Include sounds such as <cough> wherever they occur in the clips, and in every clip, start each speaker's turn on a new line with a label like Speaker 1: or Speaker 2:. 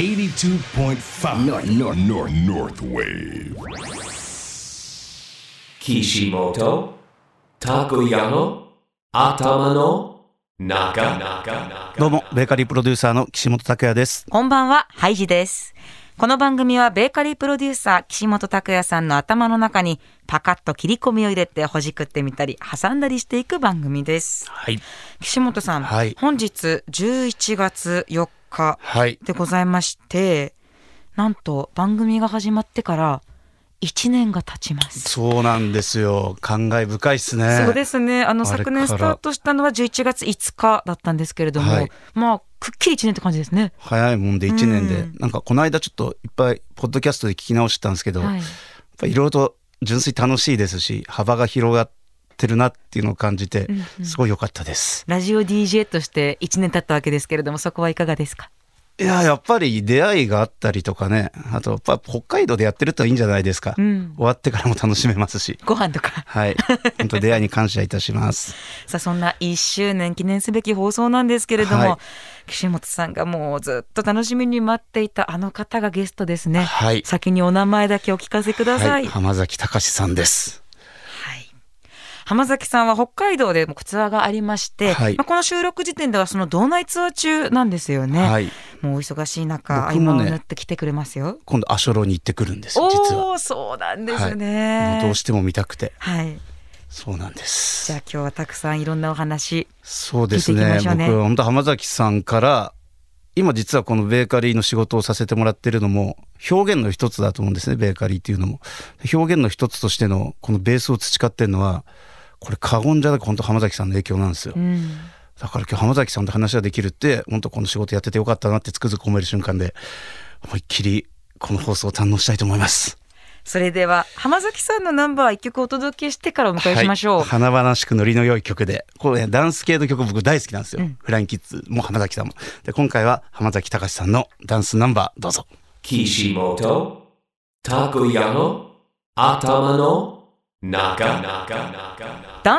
Speaker 1: 82.5
Speaker 2: North, North,
Speaker 1: North, North Wave.
Speaker 3: Kishimoto Takuya 頭の中
Speaker 4: どうも、ベーカリープロデューサーの岸本拓也です。
Speaker 5: こんばんは、ハイジです。この番組はベーカリープロデューサー岸本拓也さんの頭の中にパカッと切り込みを入れてほじくってみたり挟んだりしていく番組です。
Speaker 4: はい。
Speaker 5: 岸本さん、
Speaker 4: はい
Speaker 5: 本日11月4日
Speaker 4: はい。
Speaker 5: でございまして、なんと番組が始まってから1年が経ちます。
Speaker 4: そうなんですよ。感慨深いっすね。
Speaker 5: そうですね。あの昨年スタートしたのは11月5日だったんですけれども、
Speaker 4: はい
Speaker 5: まあくっきり1年って感じですね。
Speaker 4: 早いもんで1年で、
Speaker 5: うん
Speaker 4: なんかこの間ちょっといっぱいポッドキャストで聞き直したんですけど、やっ
Speaker 5: はい。
Speaker 4: ぱいろいろと純粋楽しいですし、幅が広がってるなっていうのを感じて
Speaker 5: うんう、ん
Speaker 4: すごい良かったです。
Speaker 5: ラジオ DJ として1年経ったわけですけれども、そこはいかがですか？
Speaker 4: いや、やっぱり出会いがあったりとかね、あとやっぱ北海道でやってるといいんじゃないですか。
Speaker 5: うん
Speaker 4: 終わってからも楽しめますし。
Speaker 5: ご飯とか。
Speaker 4: はい。本当出会いに感謝いたします。<laughs>
Speaker 5: さあ、そんな1周年記念すべき放送なんですけれども、
Speaker 4: はい
Speaker 5: 岸本さんがもうずっと楽しみに待っていたあの方がゲストですね。
Speaker 4: はい。
Speaker 5: 先にお名前だけお聞かせください。
Speaker 4: はい、浜崎隆さんです。
Speaker 5: はい浜崎さんは北海道でもツアーがありまして、
Speaker 4: はい
Speaker 5: まあ、この収録時点ではその道内ツアー中なんですよね。
Speaker 4: はい。
Speaker 5: もうお忙しい中、合
Speaker 4: 僕もね
Speaker 5: って来てくれますよ。
Speaker 4: 今度、アショロに行ってくるんですよ、実は。
Speaker 5: そうなんです
Speaker 4: も
Speaker 5: ね。
Speaker 4: うどうしても見たくて。
Speaker 5: はい。
Speaker 4: そうなんです。
Speaker 5: じゃあ今日はたくさんいろんなお話。
Speaker 4: そうですね。
Speaker 5: ね
Speaker 4: 僕、本当浜崎さんから、今実はこのベーカリーの仕事をさせてもらってるのも、表現の一つだと思うんですね、ベーカリーっていうのも。表現の一つとしての、このベースを培ってるのは、これ過言じゃなく本当浜崎さんの影響なんですよ。
Speaker 5: うん。
Speaker 4: だから今日浜崎さんと話ができるって、本当この仕事やっててよかったなってつくづく思える瞬間で、思いっきりこの放送を堪能したいと思います。
Speaker 5: それでは浜崎さんのナンバー一曲お届けしてからお迎えしましょう。
Speaker 4: はい、華々しくノリの良い曲で、これね、ダンス系の曲僕大好きなんですよ。
Speaker 5: うん
Speaker 4: フラインキッズも浜崎さんも。で、今回は浜崎隆さんのダンスナンバーどうぞ。
Speaker 3: Kishimoto Takuya 頭の中
Speaker 5: ダ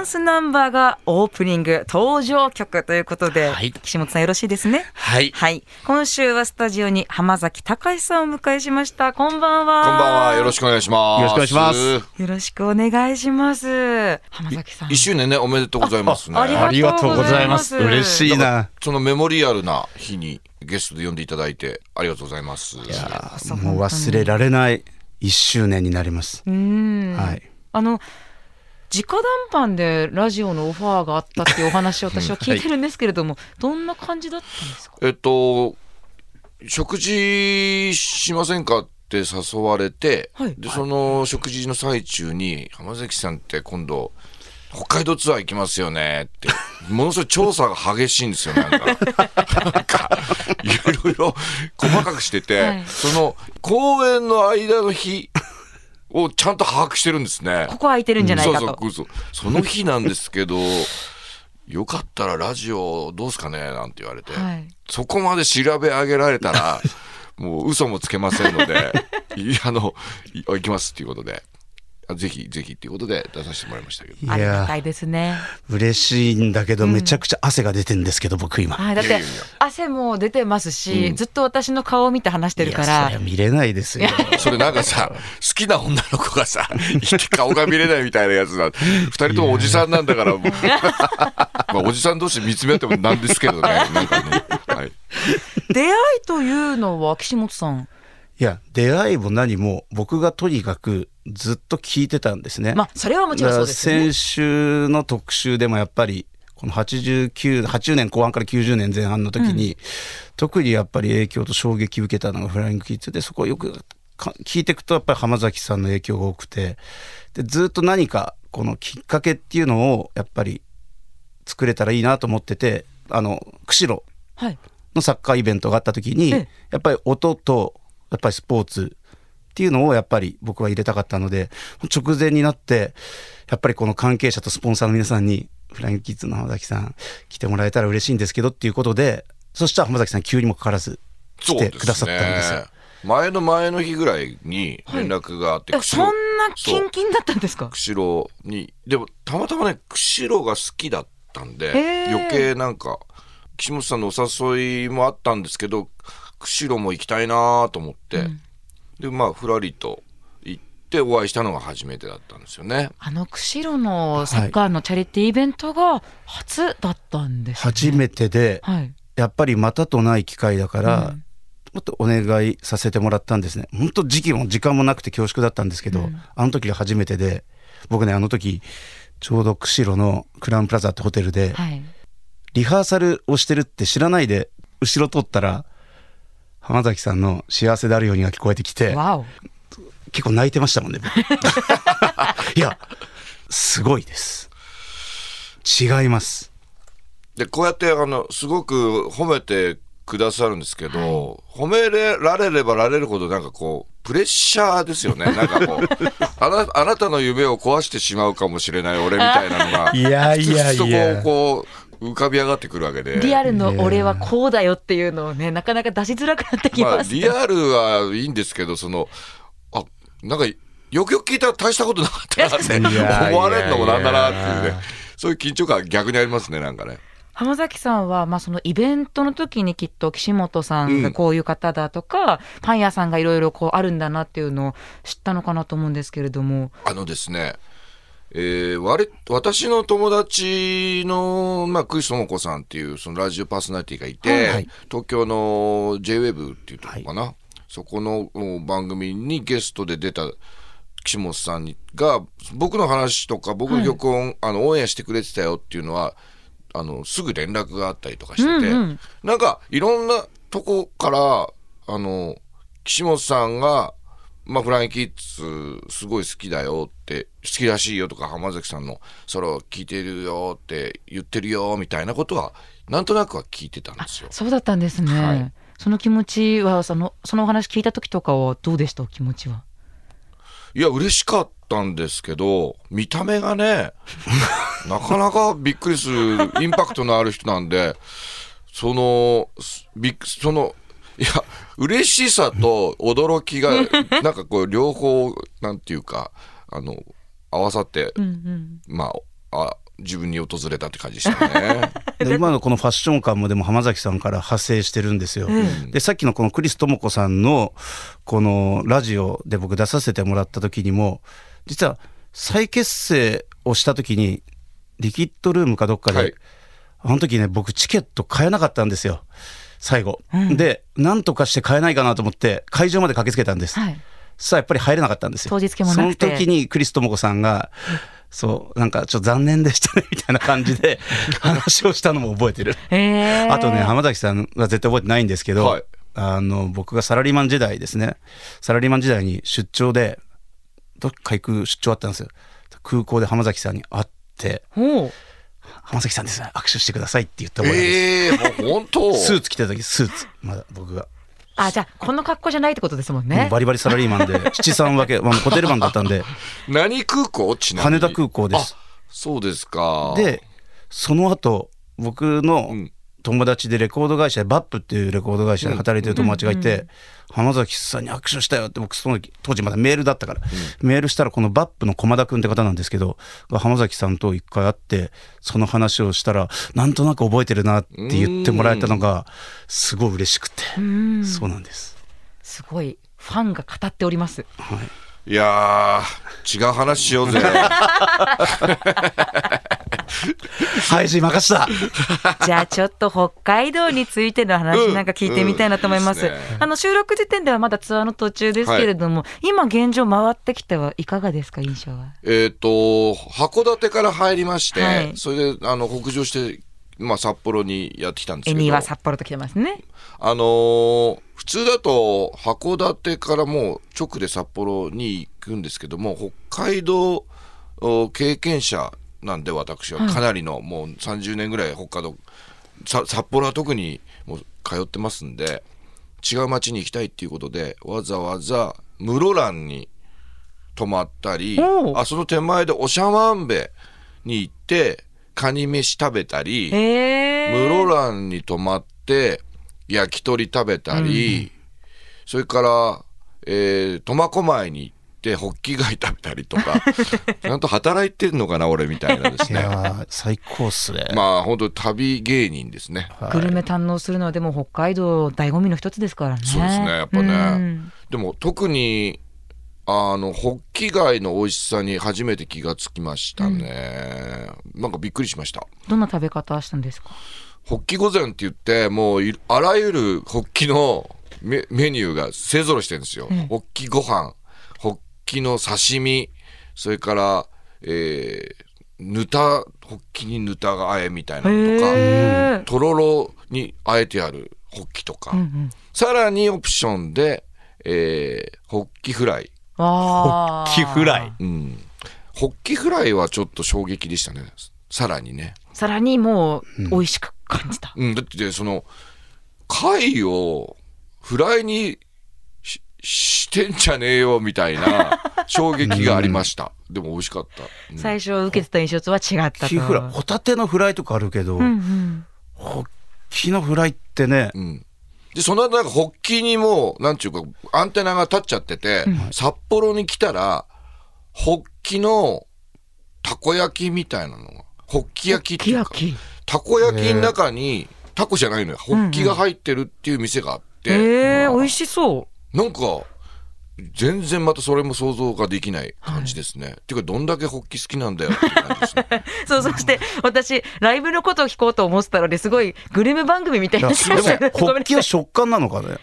Speaker 5: ンスナンバーがオープニング登場曲ということで、
Speaker 4: はい
Speaker 5: 岸本さんよろしいですね？
Speaker 4: はい。
Speaker 5: はい。今週はスタジオに浜崎隆さんをお迎えしました。こんばんは。
Speaker 6: こんばんは。よろしくお願いします。
Speaker 4: よろしくお願いします
Speaker 5: よろしくお願いします。浜崎さん。
Speaker 6: 一周年ね、おめでとうございますね。
Speaker 5: あありがとうございます
Speaker 4: 嬉しいな。
Speaker 6: そのメモリアルな日にゲストで呼んでいただいてありがとうございます。
Speaker 4: いやもう忘れられない一周年になります。
Speaker 5: うん。
Speaker 4: はい。
Speaker 5: あの、直談判でラジオのオファーがあったっていうお話を <laughs> 私は聞いてるんですけれども、どんな感じだったんですか？
Speaker 6: えっと、食事しませんかって誘われて、
Speaker 5: はい。
Speaker 6: で、その食事の最中に、浜崎さんって今度、北海道ツアー行きますよねって、ものすごい調査が激しいんですよ、なんか。<laughs> なんか、いろいろ細かくしてて、
Speaker 5: はい。
Speaker 6: その公演の間の日をちゃんと把握してるんですね。
Speaker 5: ここ空いてるんじゃないかと。
Speaker 6: そうそうそうその日なんですけど <laughs> よかったらラジオどうすかね？なんて言われて、
Speaker 5: はい。
Speaker 6: そこまで調べ上げられたらもう嘘もつけませんので <laughs> い <laughs> あのい行きますっていうことで。あぜひぜひっていうことで出させてもらいましたけど。
Speaker 4: いやー。
Speaker 5: ありがたいですね。
Speaker 4: 嬉しいんだけど、めちゃくちゃ汗が出てんですけど、僕今。
Speaker 5: はい、だって汗も出てますし、ずっと私の顔を見て話してるか
Speaker 4: いや見れないですよ。
Speaker 6: それなんかさ好きな女の子がさ <laughs> 顔が見れないみたいなやつだ二人ともおじさんなんだからもう。<laughs> まあおじさん同士見つめ合ってもなんですけどね。なんかね、はい、
Speaker 5: 出会いというのは岸本さん。
Speaker 4: いや、出会いも何も僕がとにかくずっと聞いてたんですね。
Speaker 5: まあそれはもちろんそうですよね。
Speaker 4: 先週の特集でもやっぱりこの89 80年後半から90年前半の時に、特にやっぱり影響と衝撃を受けたのがフライングキッズでそこをよくか聞いていくとやっぱり浜崎さんの影響が多くてでずっと何かこのきっかけっていうのをやっぱり作れたらいいなと思っててあの釧路
Speaker 5: はい。
Speaker 4: のサッカーイベントがあった時に、
Speaker 5: ええ。
Speaker 4: やっぱり音とやっぱりスポーツっていうのをやっぱり僕は入れたかったので直前になってやっぱりこの関係者とスポンサーの皆さんにフライングキッズの浜崎さん来てもらえたら嬉しいんですけどっていうことでそしたら浜崎さん急にもかかわらず来てくださったんですよ。
Speaker 6: 前の前の日ぐらいに連絡があって、
Speaker 5: えそんなキンキンだったんですか？
Speaker 6: 釧路に。でもたまたまね釧路が好きだったんで余計なんか岸本さんのお誘いもあったんですけど釧路も行きたいなと思って、でまあふらりと行ってお会いしたのが初めてだったんですよね。
Speaker 5: あの釧路のサッカーのチャリティーイベントが初だったんです、ね。
Speaker 4: 初めてで、
Speaker 5: はい。
Speaker 4: やっぱりまたとない機会だから、
Speaker 5: うん
Speaker 4: もっとお願いさせてもらったんですね。本当時期も時間もなくて恐縮だったんですけど、
Speaker 5: うん
Speaker 4: あの時が初めてで、僕ね、あの時、ちょうど釧路のクラウンプラザってホテルで、
Speaker 5: はい。
Speaker 4: リハーサルをしてるって知らないで、後ろ通ったら、浜崎さんの幸せであるようにが聞こえてきて。結構泣いてましたもんね。僕 <laughs> いや、すごいです。違います。
Speaker 6: でこうやってあのすごく褒めてくださるんですけど、褒められればられるほどなんかこうプレッシャーですよね <laughs> なんかこうあなあなたの夢を壊してしまうかもしれない俺みたいなのが
Speaker 4: いやいやいや
Speaker 6: こう浮かび上がってくるわけで。
Speaker 5: リアルの俺はこうだよっていうのをね、なかなか出しづらくなってき
Speaker 6: まあ、
Speaker 5: ますね。
Speaker 6: リアルはいいんですけどそのあなんかよくよく聞いたら大したことなかったなって <laughs> 思われるのもなんだなっていうねそういう緊張感逆にありますねなんかね。
Speaker 5: 浜崎さんは、まあ、そのイベントの時にきっと岸本さんがこういう方だとか、パン屋さんがいろいろこうあるんだなっていうのを知ったのかなと思うんですけれども。
Speaker 6: あのですね、えー、割私の友達の、まあ、クリス智子さんっていうそのラジオパーソナリティがいて、
Speaker 4: はい
Speaker 6: 東京の JWEB っていうところかな、そこのお番組にゲストで出た岸本さんにが僕の話とか僕の曲を、あの応援してくれてたよっていうのはあのすぐ連絡があったりとかしてて、
Speaker 5: うんうん。
Speaker 6: なんかいろんなとこからあの岸本さんがまあ、フラインキッズすごい好きだよって好きらしいよとか浜崎さんのソロ聞いてるよって言ってるよみたいなことはなんとなくは聞いてたんですよ。
Speaker 5: そうだったんですね。
Speaker 6: はい
Speaker 5: その気持ちはそのそのお話聞いた時とかはどうでした？お気持ちは。
Speaker 6: いや嬉しかったんですけど見た目がね <laughs> なかなかびっくりするインパクトのある人なんでそのすびっそのいや嬉しさと驚きが <laughs> なんかこう両方なんていうかあの合わさって
Speaker 5: うんうん。
Speaker 6: まあ、あ自分に訪れたって感じでしたね。<laughs>
Speaker 4: で今のこのファッション感もでも浜崎さんから派生してるんですよ。でさっきのこのクリス智子さんのこのラジオで僕出させてもらった時にも実は再結成をした時にリキッドルームかどっかで、
Speaker 6: はい
Speaker 4: あの時ね僕チケット買えなかったんですよ最後、でなんとかして買えないかなと思って会場まで駆けつけたんです、
Speaker 5: はい。
Speaker 4: さあやっぱり入れなかったんですよ。
Speaker 5: 当日券もなくて。
Speaker 4: その時にクリス智子さんがそうなんかちょっと残念でしたねみたいな感じで <laughs> 話をしたのも覚えてる。
Speaker 5: えー、
Speaker 4: あとね、浜崎さんは絶対覚えてないんですけど、
Speaker 6: はい。
Speaker 4: あの、僕がサラリーマン時代ですね。サラリーマン時代に出張で、どっか行く出張あったんですよ。空港で浜崎さんに会って、浜崎さんですね、握手してくださいって言った覚え
Speaker 6: ええもう本当？<laughs>
Speaker 4: スーツ着てた時、スーツ。まだ僕が。
Speaker 5: あじゃあこの格好じゃないってことですもん
Speaker 4: も
Speaker 5: ね
Speaker 4: う。バリバリサラリーマンで、七三分け、まあ、ホテルマンだったんで、<laughs>
Speaker 6: 何空港？ちなみに
Speaker 4: 羽田空港です。
Speaker 6: あそうですか。
Speaker 4: で、その後、僕の
Speaker 6: うん
Speaker 4: 友達でレコード会社で、バップっていうレコード会社で働いてる友達がいて、浜崎さんに握手したよって、僕その時、当時まだメールだったから、メールしたらこのバップの駒田君って方なんですけど、が浜崎さんと一回会って、その話をしたら、なんとなく覚えてるなって言ってもらえたのが、すごい嬉しくて。
Speaker 5: うん
Speaker 4: そうなんです。
Speaker 5: すごいファンが語っております。
Speaker 6: いやー、違う話しようぜ。<laughs>
Speaker 4: 配信任した
Speaker 5: じゃあちょっと北海道についての話なんか聞いてみたいなと思います。
Speaker 6: うんうんすね
Speaker 5: あの収録時点ではまだツアーの途中ですけれども、今現状回ってきてはいかがですか印象は？
Speaker 6: えっと、函館から入りまして、
Speaker 5: はい
Speaker 6: それで、あの、北上して、まあ、札幌にやってきたんですけど。
Speaker 5: エニーは札幌と来てますね。
Speaker 6: あのー普通だと函館からもう直で札幌に行くんですけども北海道お経験者なんで私はかなりの、もう30年ぐらい北海道さ札幌は特にもう通ってますんで違う町に行きたいっていうことでわざわざ室蘭に泊まったり
Speaker 5: おう
Speaker 6: あその手前で長万部に行ってカニ飯食べたり。
Speaker 5: えー、
Speaker 6: 室蘭に泊まって焼き鳥食べたり、それから、えー苫小牧に行っってホッキ貝食べたりとか <laughs> ちゃんと働いてんのかな俺みたいなです
Speaker 4: いや最高っすね。
Speaker 6: まあ本当旅芸人ですね。
Speaker 5: グルメ堪能するのはでも北海道醍醐味の一つですからね。
Speaker 6: そうですねやっぱね。
Speaker 5: うん。
Speaker 6: でも特にあのホッキ貝の美味しさに初めて気がつきましたね、なんかびっくりしました。
Speaker 5: どんな食べ方したんですか？
Speaker 6: ホッキ御膳って言ってもういあらゆるホッキのメメニューが勢ぞろいしてるんですよ、ホッキご飯キの刺身それからえーぬたホッキにぬたがあえみたいなのとか。とろろにあえてあるホッキとか、
Speaker 5: うんうん。
Speaker 6: さらにオプションで、えーホッキフライ
Speaker 5: わあ。
Speaker 4: キフライ。
Speaker 6: うんホッキフライはちょっと衝撃でしたねさらにね
Speaker 5: さらにもう美味しく感じた。
Speaker 6: うん、だってその貝をフライにししてんじゃねえよみたいな <laughs> 衝撃がありました、でも美味しかった、うん。
Speaker 5: 最初受けてた印象とは違ったと。
Speaker 4: ホタテのフライとかあるけど、
Speaker 5: うんうん。
Speaker 4: ホッキのフライってね、
Speaker 6: うん。でその後なんかホッキにもなんちゅうかアンテナが立っちゃってて、札幌に来たらホッキのたこ焼きみたいなのがホッキ焼きっていうか
Speaker 5: き焼き。
Speaker 6: たこ焼きの中にタコじゃないのよ。ホッキが入ってるっていう店があって、
Speaker 5: ええ美味しそう。
Speaker 6: なんか、全然またそれも想像ができない感じですね。っていうか、どんだけホッキ好きなんだよって感じですね。<laughs>
Speaker 5: そう、そして私、ライブのことを聞こうと思ってたのですごいグルメ番組みたいなってましたね。
Speaker 4: でもホッキは食感なのかね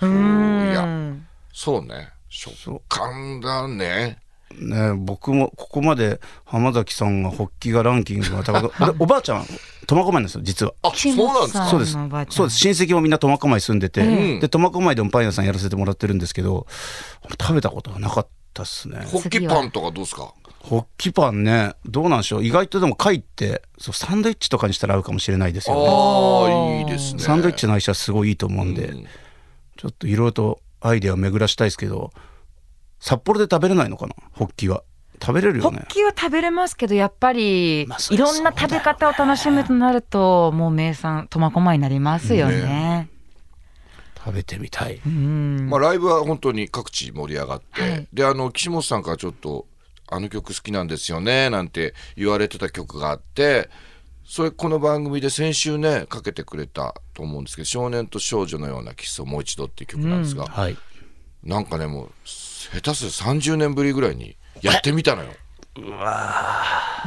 Speaker 5: うーん。
Speaker 6: そうね。食感だね。
Speaker 4: ね僕もここまで浜崎さんがホッキがランキングが高く <laughs> おばあちゃん苫小牧なんですよ実は。
Speaker 6: あ、そうなんですか？
Speaker 4: そうです。
Speaker 5: あのおばあちゃん
Speaker 4: そうです。親戚もみんな苫小牧住んでて、
Speaker 6: ん。
Speaker 4: で苫小牧でもパン屋さんやらせてもらってるんですけど食べたことがなかったっすね。
Speaker 6: ホッキパンとかどうですか？
Speaker 4: ホッキパンねどうなんでしょう。意外とでも貝ってそうサンドイッチとかにしたら合うかもしれないですよね。
Speaker 6: ああ、いいですね。
Speaker 4: サンドイッチの相性はすごいいいと思うんで、
Speaker 6: うん。
Speaker 4: ちょっといろいろとアイデアを巡らしたいですけど札幌で食べれないのかな？ホッキは。食べれるよね。
Speaker 5: ホッキは食べれますけどやっぱり
Speaker 4: まあそ
Speaker 5: いろんな食べ方を楽しむとなるともう名産苫小牧になりますよね。
Speaker 4: 食べてみたい。
Speaker 5: うん。
Speaker 6: まあ、ライブは本当に各地盛り上がって、
Speaker 5: はい。
Speaker 6: で、あの、岸本さんからちょっと、あの曲好きなんですよね、なんて言われてた曲があって、それ、この番組で先週ね、かけてくれたと思うんですけど、少年と少女のようなキスをもう一度っていう曲なんですが、
Speaker 4: はい。
Speaker 6: なんかね、もう、下手すると30年ぶりぐらいにやってみたのよ。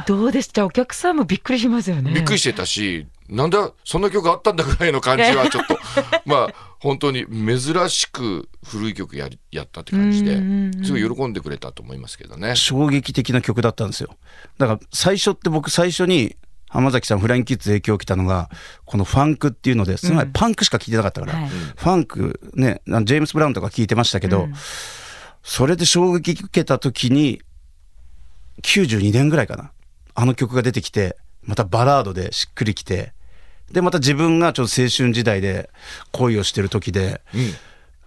Speaker 5: どうでした？お客さんもびっくりしますよね。
Speaker 6: びっくりしてたし、なんだ、そんな曲あったんだぐらいの感じはちょっと、<laughs> まあ、本当に珍しく古い曲やりやったって感じで、すごい喜んでくれたと思いますけどね。
Speaker 4: 衝撃的な曲だったんですよ。だから最初って僕最初に浜崎さんフライングキッズ影響を受けたのがこのファンクっていうのでつまりパンクしか聴いてなかったから、
Speaker 5: はい。
Speaker 4: ファンクねジェームス・ブラウンとか聴いてましたけど、
Speaker 5: うん
Speaker 4: それで衝撃受けた時に92年ぐらいかな。あの曲が出てきてまたバラードでしっくりきてでまた自分がちょっと青春時代で恋をしてる時で、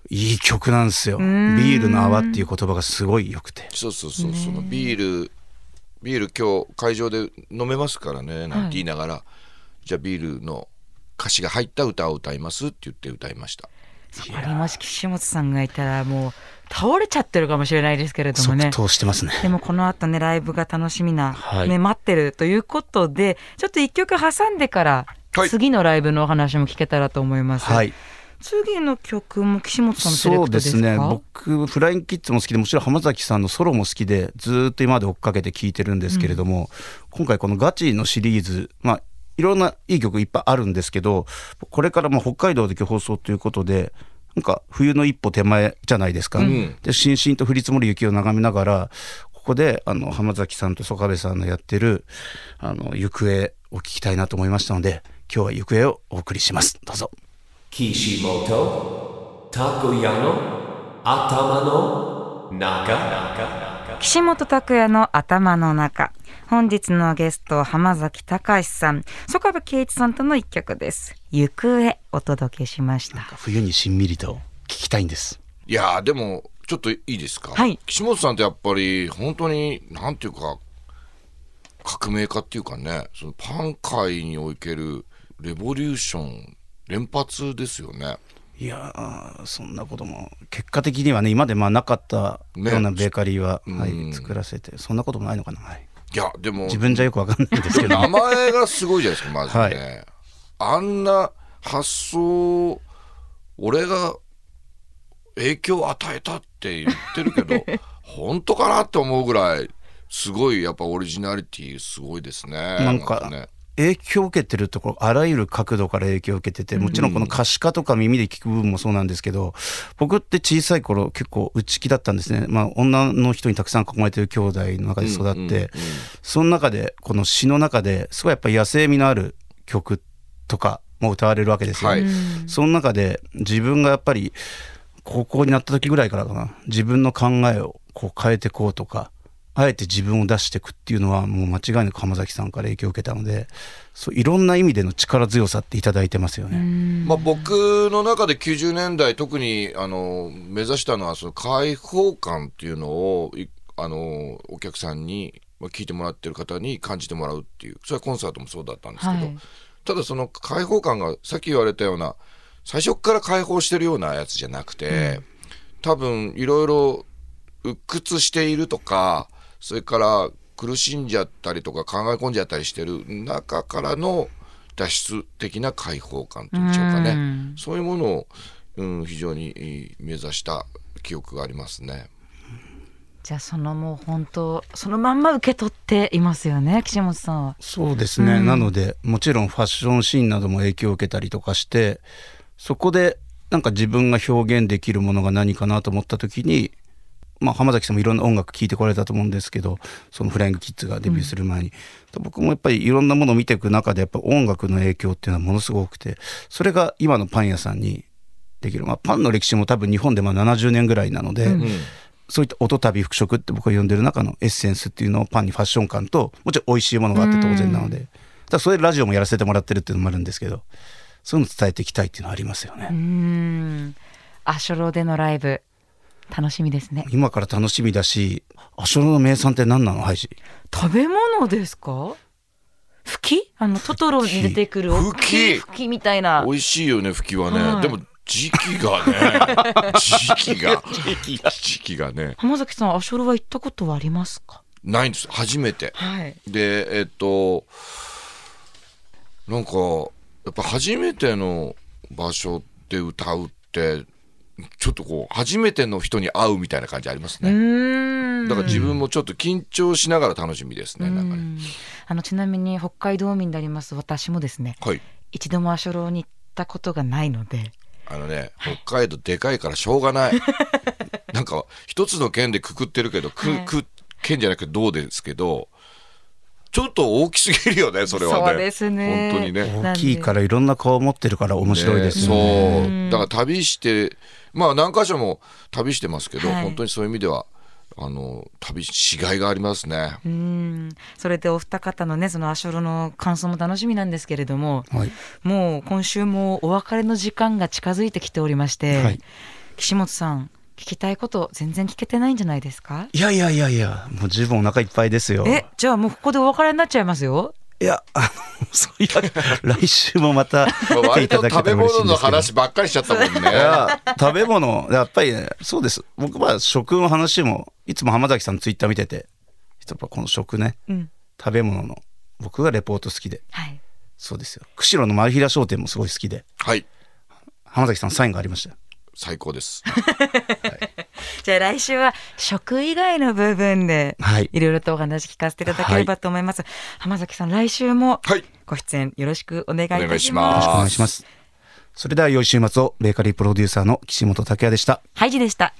Speaker 4: いい曲なんですよ。ビールの泡っていう言葉がすごい良くて。
Speaker 6: そうそうそう、そのビール、ビール今日会場で飲めますからね、なんて言いながら、じゃあビールの歌詞が入った歌を歌いますって言って歌いました。
Speaker 5: そこにもし岸本さんがいたらもう倒れちゃってるかもしれないですけれどもね。
Speaker 4: 即答してますね。
Speaker 5: でもこの後ねライブが楽しみな、
Speaker 4: はい。
Speaker 5: ね待ってるということでちょっと一曲挟んでから、
Speaker 6: はい。
Speaker 5: 次のライブのお話も聞けたらと思います。
Speaker 4: はい。
Speaker 5: 次の曲も岸本さん
Speaker 4: そうで
Speaker 5: です
Speaker 4: ね。僕フライングキッズも好きでもちろん浜崎さんのソロも好きでずーっと今まで追っかけて聴いてるんですけれども、今回このガチのシリーズまあいろんないい曲いっぱいあるんですけどこれからも北海道で放送ということでなんか冬の一歩手前じゃないですか、
Speaker 6: ん。
Speaker 4: でしんしんと降り積もる雪を眺めながらここであの浜崎さんと曽我部さんのやってる「あの行方」を聞きたいなと思いましたので今日は行方をお送りします。どうぞ。
Speaker 3: Kishimoto Takoyano Atama no Naka
Speaker 5: 岸本拓也の頭の中。本日のゲスト浜崎隆さん。曽我部圭一さんとの一曲です。行方お届けしました。
Speaker 4: 冬にしんみりと聞きたいんです。
Speaker 6: いやーでもちょっといいですか、
Speaker 5: はい。
Speaker 6: 岸本さんってやっぱり本当になんていうか革命家っていうかねそのパン界におけるレボリューション連発ですよね
Speaker 4: いやーそんなことも結果的にはね今までまあなかった
Speaker 6: ね
Speaker 4: ようなベーカリーは、は
Speaker 6: うん。
Speaker 4: い、作らせてそんなこともないのかな、はい、
Speaker 6: いやでも
Speaker 4: 自分じゃよくわかんないんですけど。
Speaker 6: 名前がすごいじゃないですかまずね、
Speaker 4: はい。
Speaker 6: あんな発想俺が影響を与えたって言ってるけど <laughs> 本当かなって思うぐらいすごいやっぱオリジナリティすごいですね。
Speaker 4: なんか
Speaker 6: ね
Speaker 4: 影響を受けてるところあらゆる角度から影響を受けててもちろんこの可視化とか耳で聞く部分もそうなんですけど僕って小さい頃結構内気だったんですね、まあ、女の人にたくさん囲まれてる兄弟の中で育って、
Speaker 6: うんうんうん
Speaker 4: その中でこの詩の中ですごいやっぱり野生味のある曲とかも歌われるわけですよ、
Speaker 6: はい。
Speaker 4: その中で自分がやっぱり高校になった時ぐらいからかな。自分の考えをこう変えてこうとかあえて自分を出していくっていうのはもう間違いなく浜崎さんから影響を受けたのでそういろんな意味での力強さっていただいてますよね。
Speaker 6: まあ、僕の中で90年代特にあの目指したのはその開放感っていうのをいあのお客さんにまあ聞いてもらってる方に感じてもらうっていうそれはコンサートもそうだったんですけど、
Speaker 5: はい。
Speaker 6: ただその開放感がさっき言われたような最初から開放してるようなやつじゃなくて、多分いろいろ鬱屈しているとかそれから苦しんじゃったりとか考え込んじゃったりしてる中からの脱出的な開放感というんでしょうかね、
Speaker 5: うん
Speaker 6: そういうものを、うん、非常にえー目指した記憶がありますね。
Speaker 5: じゃあそのもう本当そのまんま受け取っていますよね岸本さんは。
Speaker 4: そうですね、
Speaker 5: うん
Speaker 4: なのでもちろんファッションシーンなども影響を受けたりとかしてそこでなんか自分が表現できるものが何かなと思った時に、まあ、浜崎さんもいろんな音楽聴いてこられたと思うんですけどそのフライングキッズがデビューする前に、僕もやっぱりいろんなものを見ていく中でやっぱ音楽の影響っていうのはものすごくてそれが今のパン屋さんにできる、まあ、パンの歴史も多分日本でまあ70年ぐらいなので、
Speaker 6: うん。
Speaker 4: そういった音旅服飾って僕が呼んでる中のエッセンスっていうのをパンにファッション感ともちろん美味しいものがあって当然なので、だからそれでラジオもやらせてもらってるっていうのもあるんですけどそういうの伝えていきたいっていうのはありますよね。
Speaker 5: うん。アショロでのライブ楽しみですね。
Speaker 4: 今から楽しみだしアショロの名産って何なの？ハイジ
Speaker 5: 食べ物ですか？ふき？あのトトロに出てくる
Speaker 6: ふき
Speaker 5: ふきみたいな。
Speaker 6: 美味しいよね吹きはね、
Speaker 5: はい
Speaker 6: でも時期がね <laughs> 時期が時期がね
Speaker 5: 浜崎さんアショロは行ったことはありますか？
Speaker 6: ないんです初めて
Speaker 5: はい。
Speaker 6: でえっとなんかやっぱ初めての場所で歌うってちょっとこう初めての人に会うみたいな感じあります
Speaker 5: う
Speaker 6: ね。だから自分もちょっと緊張しながら楽しみですね、なん。かね
Speaker 5: うんあのちなみに北海道民であります私もですね。
Speaker 6: はい。
Speaker 5: 一度もアショロに行ったことがないので。
Speaker 6: あのね北海道でかいからしょうがない。<laughs> なんか一つの県でくくってるけどく、
Speaker 5: はい。
Speaker 6: く県じゃなくてどうですけどちょっと大きすぎるよね <laughs> それはね。
Speaker 5: そうですね。
Speaker 6: 本当にね。
Speaker 4: 大きいからいろんな顔を持ってるから面白いですよね。
Speaker 6: そう。だから旅してまあ何箇所も旅してますけど、
Speaker 5: はい。
Speaker 6: 本当にそういう意味ではあの旅しがいがありますね。
Speaker 5: うん。それでお二方のねそのアショロの感想も楽しみなんですけれども
Speaker 4: はい。
Speaker 5: もう今週もお別れの時間が近づいてきておりまして、
Speaker 4: はい。
Speaker 5: 岸本さん聞きたいこと全然聞けてないんじゃないですか？
Speaker 4: いやいやいやいやもう十分お腹いっぱいですよ。
Speaker 5: えじゃあもうここでお別れになっちゃいますよ？
Speaker 4: いやあのそういや来週もまた来ていただけたら
Speaker 6: 食べ物の
Speaker 4: 嬉しいんですけど。
Speaker 6: 話ばっかりしちゃったもんね。
Speaker 4: 食べ物やっぱりねそうです。僕は食の話もいつも浜崎さんのツイッター見ててやっぱこの食ね
Speaker 5: うん。
Speaker 4: 食べ物の僕がレポート好きで。
Speaker 5: はい。
Speaker 4: そうですよ。釧路の丸平商店もすごい好きで。
Speaker 6: はい。
Speaker 4: 浜崎さんのサインがありましたよ
Speaker 6: 最高です。<laughs>
Speaker 5: じゃあ来週は食以外の部分で
Speaker 4: はい。
Speaker 5: いろいろとお話聞かせていただければと思います、浜崎さん来週も
Speaker 6: はい。
Speaker 5: ご出演よろしくお願いいた
Speaker 6: します。
Speaker 4: お願いします。それでは良い週末をベーカリープロデューサーの岸本拓也でした。
Speaker 5: ハイジでした